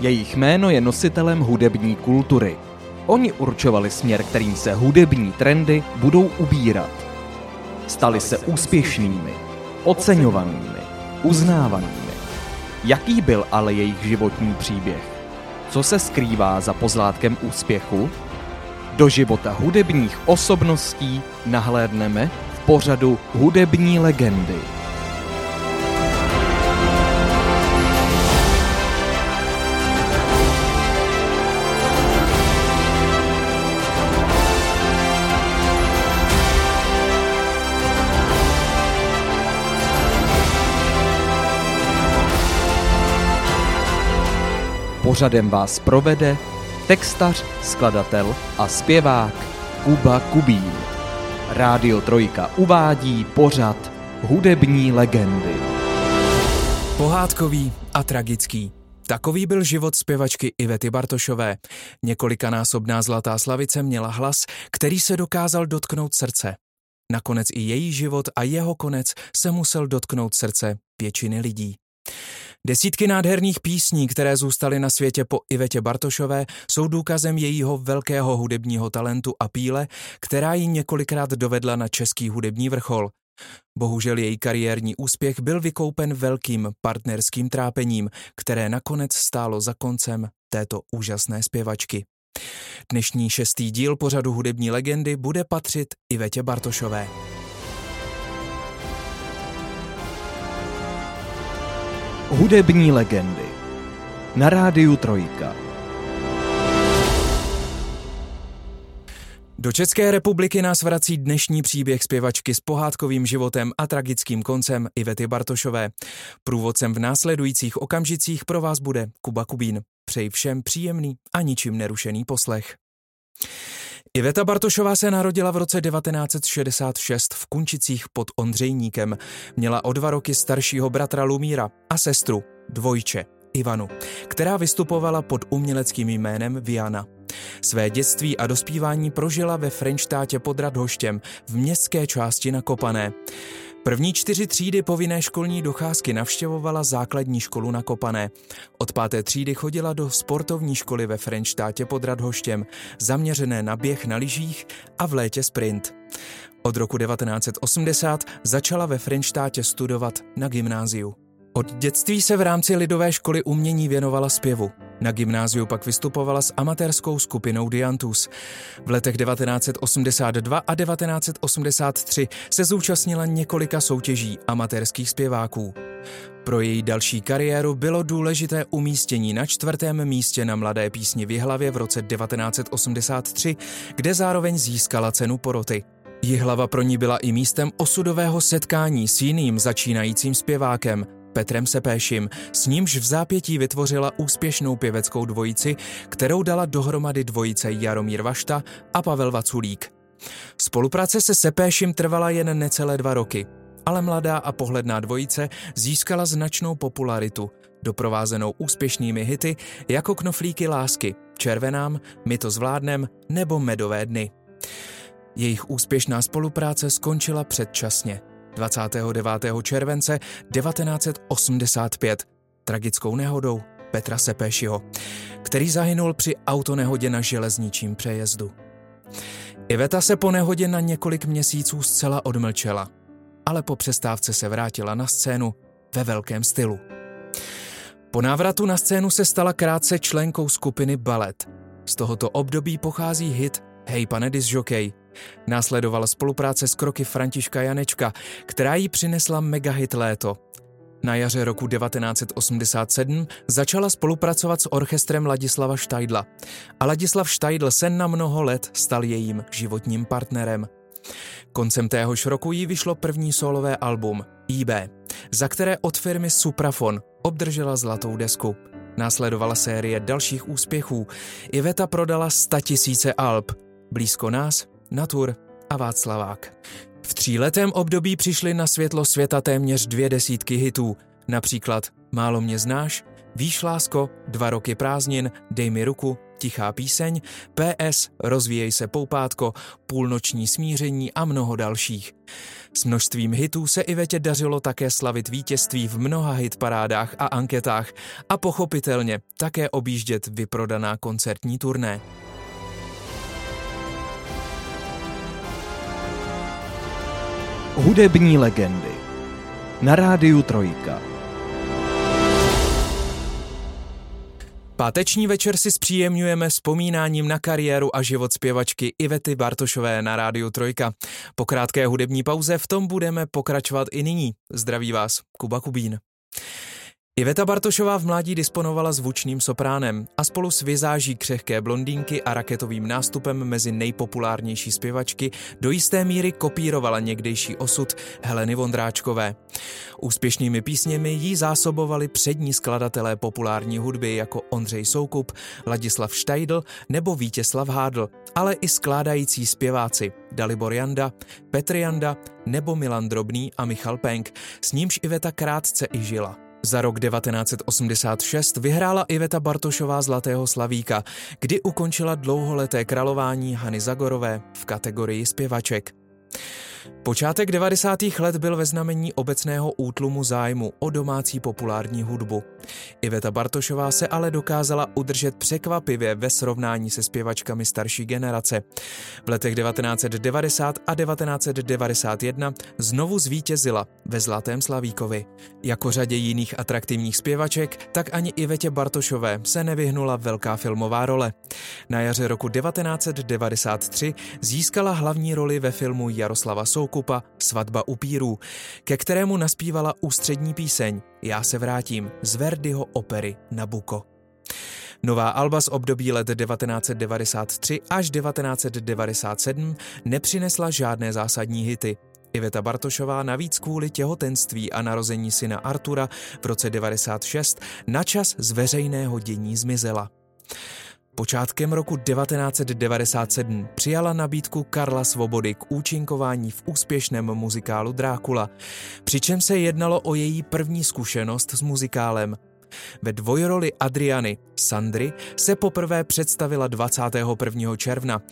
Jejich jméno je nositelem hudební kultury. Oni určovali směr, kterým se hudební trendy budou ubírat. Stali se úspěšnými, oceňovanými, uznávanými. Jaký byl ale jejich životní příběh? Co se skrývá za pozlátkem úspěchu? Do života hudebních osobností nahlédneme v pořadu Hudební legendy. Pořadem vás provede textař, skladatel a zpěvák Kuba Kubín. Rádio Trojka uvádí pořad Hudební legendy. Pohádkový a tragický. Takový byl život zpěvačky Ivety Bartošové. Několikanásobná zlatá slavice měla hlas, který se dokázal dotknout srdce. Nakonec i její život a jeho konec se musel dotknout srdce většiny lidí. Desítky nádherných písní, které zůstaly na světě po Ivetě Bartošové, jsou důkazem jejího velkého hudebního talentu a píle, která ji několikrát dovedla na český hudební vrchol. Bohužel její kariérní úspěch byl vykoupen velkým partnerským trápením, které nakonec stálo za koncem této úžasné zpěvačky. Dnešní šestý díl pořadu hudební legendy bude patřit Ivetě Bartošové. Hudební legendy na rádiu Trojka. Do České republiky nás vrací dnešní příběh zpěvačky s pohádkovým životem a tragickým koncem Ivety Bartošové. Průvodcem v následujících okamžicích pro vás bude Kuba Kubín. Přeji všem příjemný a ničím nerušený poslech. Iveta Bartošová se narodila v roce 1966 v Kunčicích pod Ondřejníkem. Měla o dva roky staršího bratra Lumíra a sestru, dvojče, Ivanu, která vystupovala pod uměleckým jménem Viana. Své dětství a dospívání prožila ve Frenštátě pod Radhoštěm v městské části na Kopané. První čtyři třídy povinné školní docházky navštěvovala základní školu na Kopané. Od páté třídy chodila do sportovní školy ve Frenštátě pod Radhoštěm, zaměřené na běh na lyžích a v létě sprint. Od roku 1980 začala ve Frenštátě studovat na gymnáziu. Od dětství se v rámci lidové školy umění věnovala zpěvu. Na gymnáziu pak vystupovala s amatérskou skupinou Diantus. V letech 1982 a 1983 se zúčastnila několika soutěží amatérských zpěváků. Pro její další kariéru bylo důležité umístění na čtvrtém místě na Mladé písni v Jihlavě v roce 1983, kde zároveň získala cenu poroty. Jihlava pro ní byla i místem osudového setkání s jiným začínajícím zpěvákem, Petrem Sepéšim, s nímž v zápětí vytvořila úspěšnou pěveckou dvojici, kterou dala dohromady dvojice Jaromír Vašta a Pavel Vaculík. Spolupráce se Sepéšim trvala jen necelé dva roky, ale mladá a pohledná dvojice získala značnou popularitu, doprovázenou úspěšnými hity jako Knoflíky lásky, Červenám, My to zvládnem nebo Medové dny. Jejich úspěšná spolupráce skončila předčasně – 29. července 1985 tragickou nehodou Petra Sepéšiho, který zahynul při autonehodě na železničním přejezdu. Iveta se po nehodě na několik měsíců zcela odmlčela, ale po přestávce se vrátila na scénu ve velkém stylu. Po návratu na scénu se stala krátce členkou skupiny Ballet. Z tohoto období pochází hit Hej pane disjokej, Následovala spolupráce s kroky Františka Janečka, která jí přinesla megahit léto. Na jaře roku 1987 začala spolupracovat s orchestrem Ladislava Štajdla a Ladislav Štajdl se na mnoho let stal jejím životním partnerem. Koncem téhož roku jí vyšlo první solové album IB, za které od firmy Suprafon obdržela zlatou desku. Následovala série dalších úspěchů. Iveta prodala 100 tisíce alb. Blízko nás Natur a Václavák. V tříletém období přišly na světlo světa téměř dvě desítky hitů, například Málo mě znáš, Víš lásko, Dva roky prázdnin, Dej mi ruku Tichá píseň, PS, Rozvíjej se poupátko, Půlnoční smíření a mnoho dalších. S množstvím hitů se Ivetě dařilo také slavit vítězství v mnoha hitparádách a anketách a pochopitelně také objíždět vyprodaná koncertní turné. Hudební legendy na rádiu Trojka. Páteční večer si zpříjemňujeme vzpomínáním na kariéru a život zpěvačky Ivety Bartošové na rádiu Trojka. Po krátké hudební pauze v tom budeme pokračovat i nyní. Zdraví vás, Kuba Kubín. Iveta Bartošová v mládí disponovala zvučným sopránem a spolu s vizáží křehké blondýnky a raketovým nástupem mezi nejpopulárnější zpěvačky do jisté míry kopírovala někdejší osud Heleny Vondráčkové. Úspěšnými písněmi jí zásobovali přední skladatelé populární hudby jako Ondřej Soukup, Ladislav Štajdl nebo Vítězslav Hádl, ale i skládající zpěváci Dalibor Janda, Petr Janda nebo Milan Drobný a Michal Penk, s nímž Iveta krátce i žila. Za rok 1986 vyhrála Iveta Bartošová Zlatého slavíka, kdy ukončila dlouholeté králování Hany Zagorové v kategorii zpěvaček. Počátek 90. let byl ve znamení obecného útlumu zájmu o domácí populární hudbu. Iveta Bartošová se ale dokázala udržet překvapivě ve srovnání se zpěvačkami starší generace. V letech 1990 a 1991 znovu zvítězila ve Zlatém Slavíkovi. Jako řadě jiných atraktivních zpěvaček, tak ani Ivetě Bartošové se nevyhnula velká filmová role. Na jaře roku 1993 získala hlavní roli ve filmu Jaroslava Soukupa Svatba upírů, ke kterému naspívala ústřední píseň Já se vrátím z Verdiho opery Nabuko. Nová alba z období let 1993 až 1997 nepřinesla žádné zásadní hity. Iveta Bartošová navíc kvůli těhotenství a narození syna Artura v roce 96 načas z veřejného dění zmizela. Počátkem roku 1997 přijala nabídku Karla Svobody k účinkování v úspěšném muzikálu Drákula, přičem se jednalo o její první zkušenost s muzikálem. Ve dvojroli Adriany, Sandry, se poprvé představila 21. června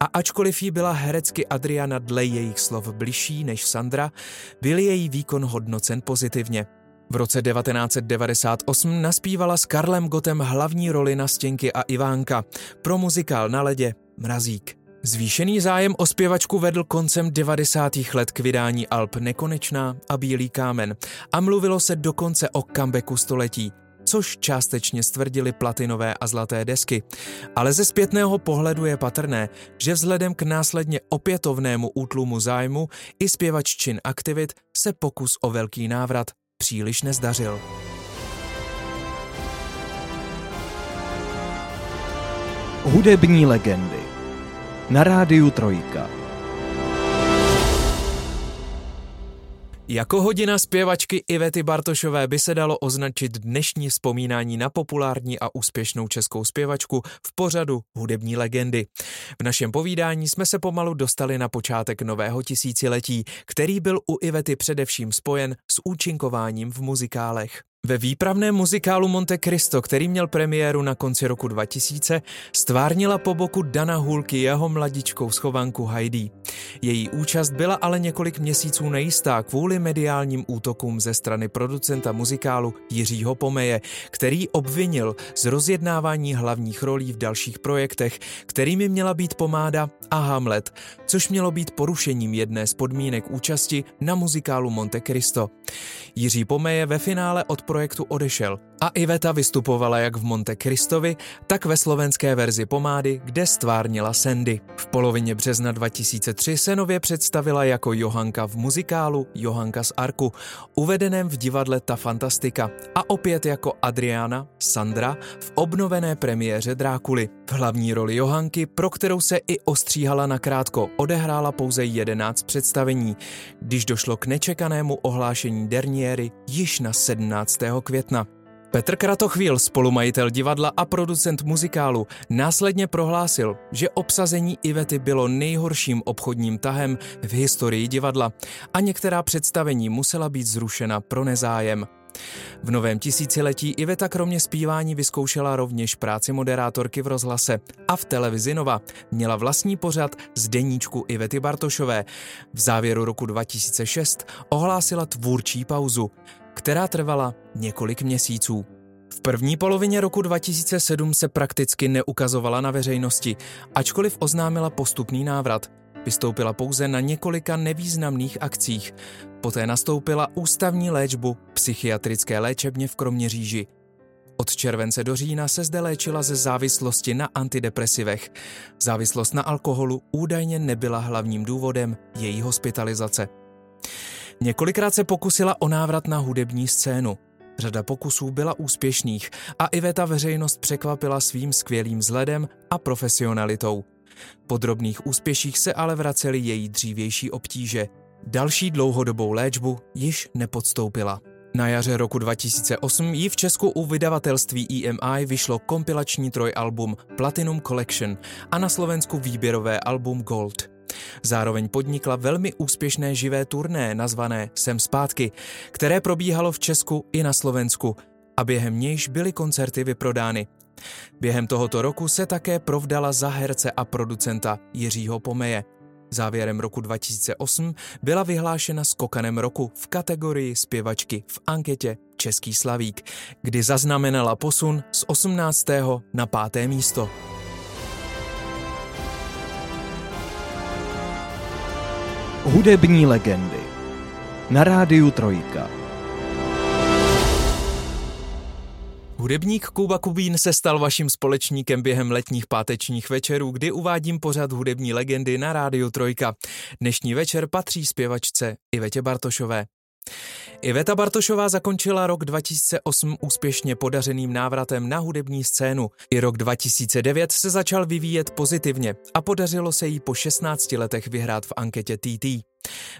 a ačkoliv jí byla herecky Adriana dle jejich slov bližší než Sandra, byl její výkon hodnocen pozitivně – v roce 1998 naspívala s Karlem Gotem hlavní roli na Stěnky a Ivánka pro muzikál na ledě Mrazík. Zvýšený zájem o zpěvačku vedl koncem 90. let k vydání Alp Nekonečná a Bílý kámen a mluvilo se dokonce o comebacku století, což částečně stvrdili platinové a zlaté desky. Ale ze zpětného pohledu je patrné, že vzhledem k následně opětovnému útlumu zájmu i zpěvaččin aktivit se pokus o velký návrat příliš nezdařil. Hudební legendy na rádiu Trojka. Jako hodina zpěvačky Ivety Bartošové by se dalo označit dnešní vzpomínání na populární a úspěšnou českou zpěvačku v pořadu Hudební legendy. V našem povídání jsme se pomalu dostali na počátek nového tisíciletí, který byl u Ivety především spojen s účinkováním v muzikálech. Ve výpravném muzikálu Monte Cristo, který měl premiéru na konci roku 2000, stvárnila po boku Dana Hulky jeho mladičkou schovanku Heidi. Její účast byla ale několik měsíců nejistá kvůli mediálním útokům ze strany producenta muzikálu Jiřího Pomeje, který obvinil z rozjednávání hlavních rolí v dalších projektech, kterými měla být Pomáda a Hamlet, což mělo být porušením jedné z podmínek účasti na muzikálu Monte Cristo. Jiří Pomeje ve finále od projektu odešel a Iveta vystupovala jak v Monte Cristovi, tak ve slovenské verzi pomády, kde stvárnila Sandy. V polovině března 2003 se nově představila jako Johanka v muzikálu Johanka z Arku, uvedeném v divadle Ta Fantastika a opět jako Adriana Sandra v obnovené premiéře Drákuly. V hlavní roli Johanky, pro kterou se i ostříhala nakrátko, odehrála pouze 11 představení, když došlo k nečekanému ohlášení derniéry již na 17. května. Petr Kratochvíl, spolumajitel divadla a producent muzikálu, následně prohlásil, že obsazení Ivety bylo nejhorším obchodním tahem v historii divadla a některá představení musela být zrušena pro nezájem. V novém tisíciletí Iveta kromě zpívání vyzkoušela rovněž práci moderátorky v rozhlase a v televizi Nova. Měla vlastní pořad z deníčku Ivety Bartošové. V závěru roku 2006 ohlásila tvůrčí pauzu, která trvala několik měsíců. V první polovině roku 2007 se prakticky neukazovala na veřejnosti, ačkoliv oznámila postupný návrat. Vystoupila pouze na několika nevýznamných akcích. Poté nastoupila ústavní léčbu psychiatrické léčebně v Kroměříži. Od července do října se zde léčila ze závislosti na antidepresivech. Závislost na alkoholu údajně nebyla hlavním důvodem její hospitalizace. Několikrát se pokusila o návrat na hudební scénu. Řada pokusů byla úspěšných a Iveta veřejnost překvapila svým skvělým vzhledem a profesionalitou. Po drobných úspěších se ale vracely její dřívější obtíže. Další dlouhodobou léčbu již nepodstoupila. Na jaře roku 2008 jí v Česku u vydavatelství EMI vyšlo kompilační trojalbum Platinum Collection a na Slovensku výběrové album Gold. Zároveň podnikla velmi úspěšné živé turné nazvané Sem zpátky, které probíhalo v Česku i na Slovensku a během nějž byly koncerty vyprodány. Během tohoto roku se také provdala za herce a producenta Jiřího Pomeje. Závěrem roku 2008 byla vyhlášena skokanem roku v kategorii zpěvačky v anketě Český slavík, kdy zaznamenala posun z 18. na 5. místo. Hudební legendy na rádiu Trojka. Hudebník Kuba Kubín se stal vaším společníkem během letních pátečních večerů, kdy uvádím pořad hudební legendy na rádiu Trojka. Dnešní večer patří zpěvačce Ivetě Bartošové. Iveta Bartošová zakončila rok 2008 úspěšně podařeným návratem na hudební scénu. I rok 2009 se začal vyvíjet pozitivně a podařilo se jí po 16 letech vyhrát v anketě TT.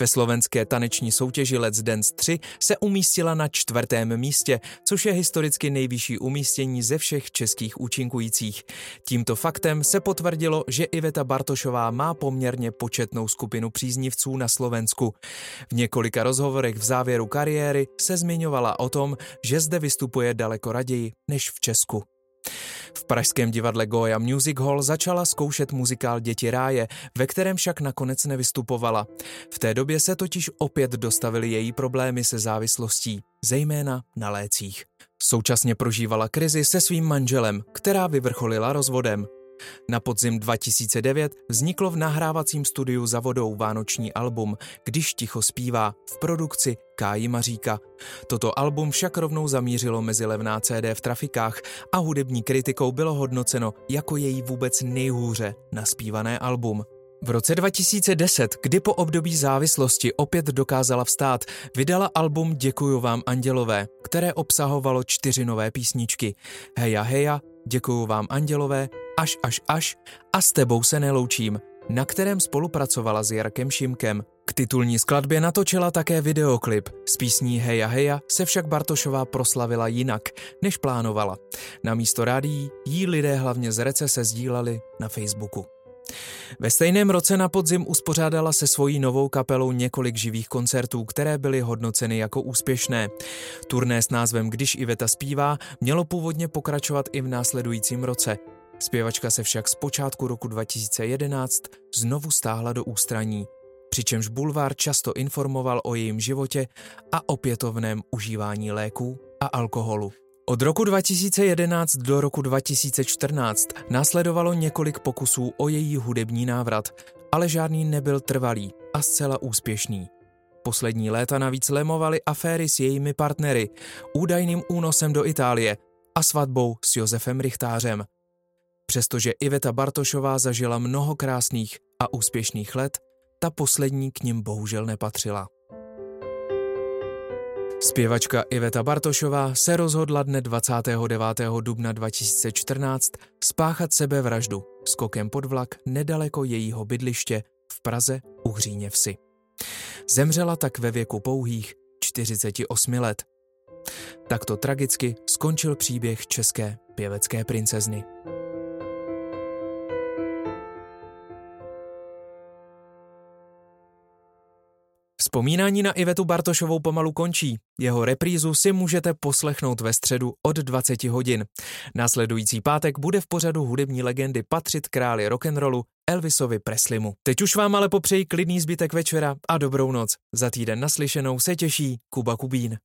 Ve slovenské taneční soutěži Let's Dance 3 se umístila na čtvrtém místě, což je historicky nejvyšší umístění ze všech českých účinkujících. Tímto faktem se potvrdilo, že Iveta Bartošová má poměrně početnou skupinu příznivců na Slovensku. V několika rozhovorech v závěru kariéry se zmiňovala o tom, že zde vystupuje daleko raději než v Česku. V pražském divadle Goya Music Hall začala zkoušet muzikál Děti ráje, ve kterém však nakonec nevystupovala. V té době se totiž opět dostavily její problémy se závislostí, zejména na lécích. Současně prožívala krizi se svým manželem, která vyvrcholila rozvodem. Na podzim 2009 vzniklo v nahrávacím studiu za vodou vánoční album Když ticho zpívá v produkci Káji Maříka. Toto album však rovnou zamířilo mezi levná CD v trafikách a hudební kritikou bylo hodnoceno jako její vůbec nejhůře naspívané album. V roce 2010, kdy po období závislosti opět dokázala vstát, vydala album Děkuju vám andělové, které obsahovalo čtyři nové písničky. Heja heja, Děkuju vám andělové, Až až až a s tebou se neloučím, na kterém spolupracovala s Jarkem Šimkem. K titulní skladbě natočila také videoklip. S písní Heja Heja se však Bartošová proslavila jinak, než plánovala. Na místo rádií jí lidé hlavně z recese sdíleli na Facebooku. Ve stejném roce na podzim uspořádala se svojí novou kapelou několik živých koncertů, které byly hodnoceny jako úspěšné. Turné s názvem Když Iveta zpívá mělo původně pokračovat i v následujícím roce. Zpěvačka se však z počátku roku 2011 znovu stáhla do ústraní, přičemž bulvár často informoval o jejím životě a opětovném užívání léků a alkoholu. Od roku 2011 do roku 2014 následovalo několik pokusů o její hudební návrat, ale žádný nebyl trvalý a zcela úspěšný. Poslední léta navíc lemovaly aféry s jejími partnery, údajným únosem do Itálie a svatbou s Josefem Richtářem. Přestože Iveta Bartošová zažila mnoho krásných a úspěšných let, ta poslední k ním bohužel nepatřila. Zpěvačka Iveta Bartošová se rozhodla dne 29. dubna 2014 spáchat sebevraždu skokem pod vlak nedaleko jejího bydliště v Praze u Hříně vsi. Zemřela tak ve věku pouhých 48 let. Takto tragicky skončil příběh české pěvecké princezny. Vzpomínání na Ivetu Bartošovou pomalu končí. Jeho reprízu si můžete poslechnout ve středu od 20 hodin. Následující pátek bude v pořadu hudební legendy patřit králi rock'n'rollu Elvisovi Preslimu. Teď už vám ale popřeji klidný zbytek večera a dobrou noc. Za týden naslyšenou se těší Kuba Kubín.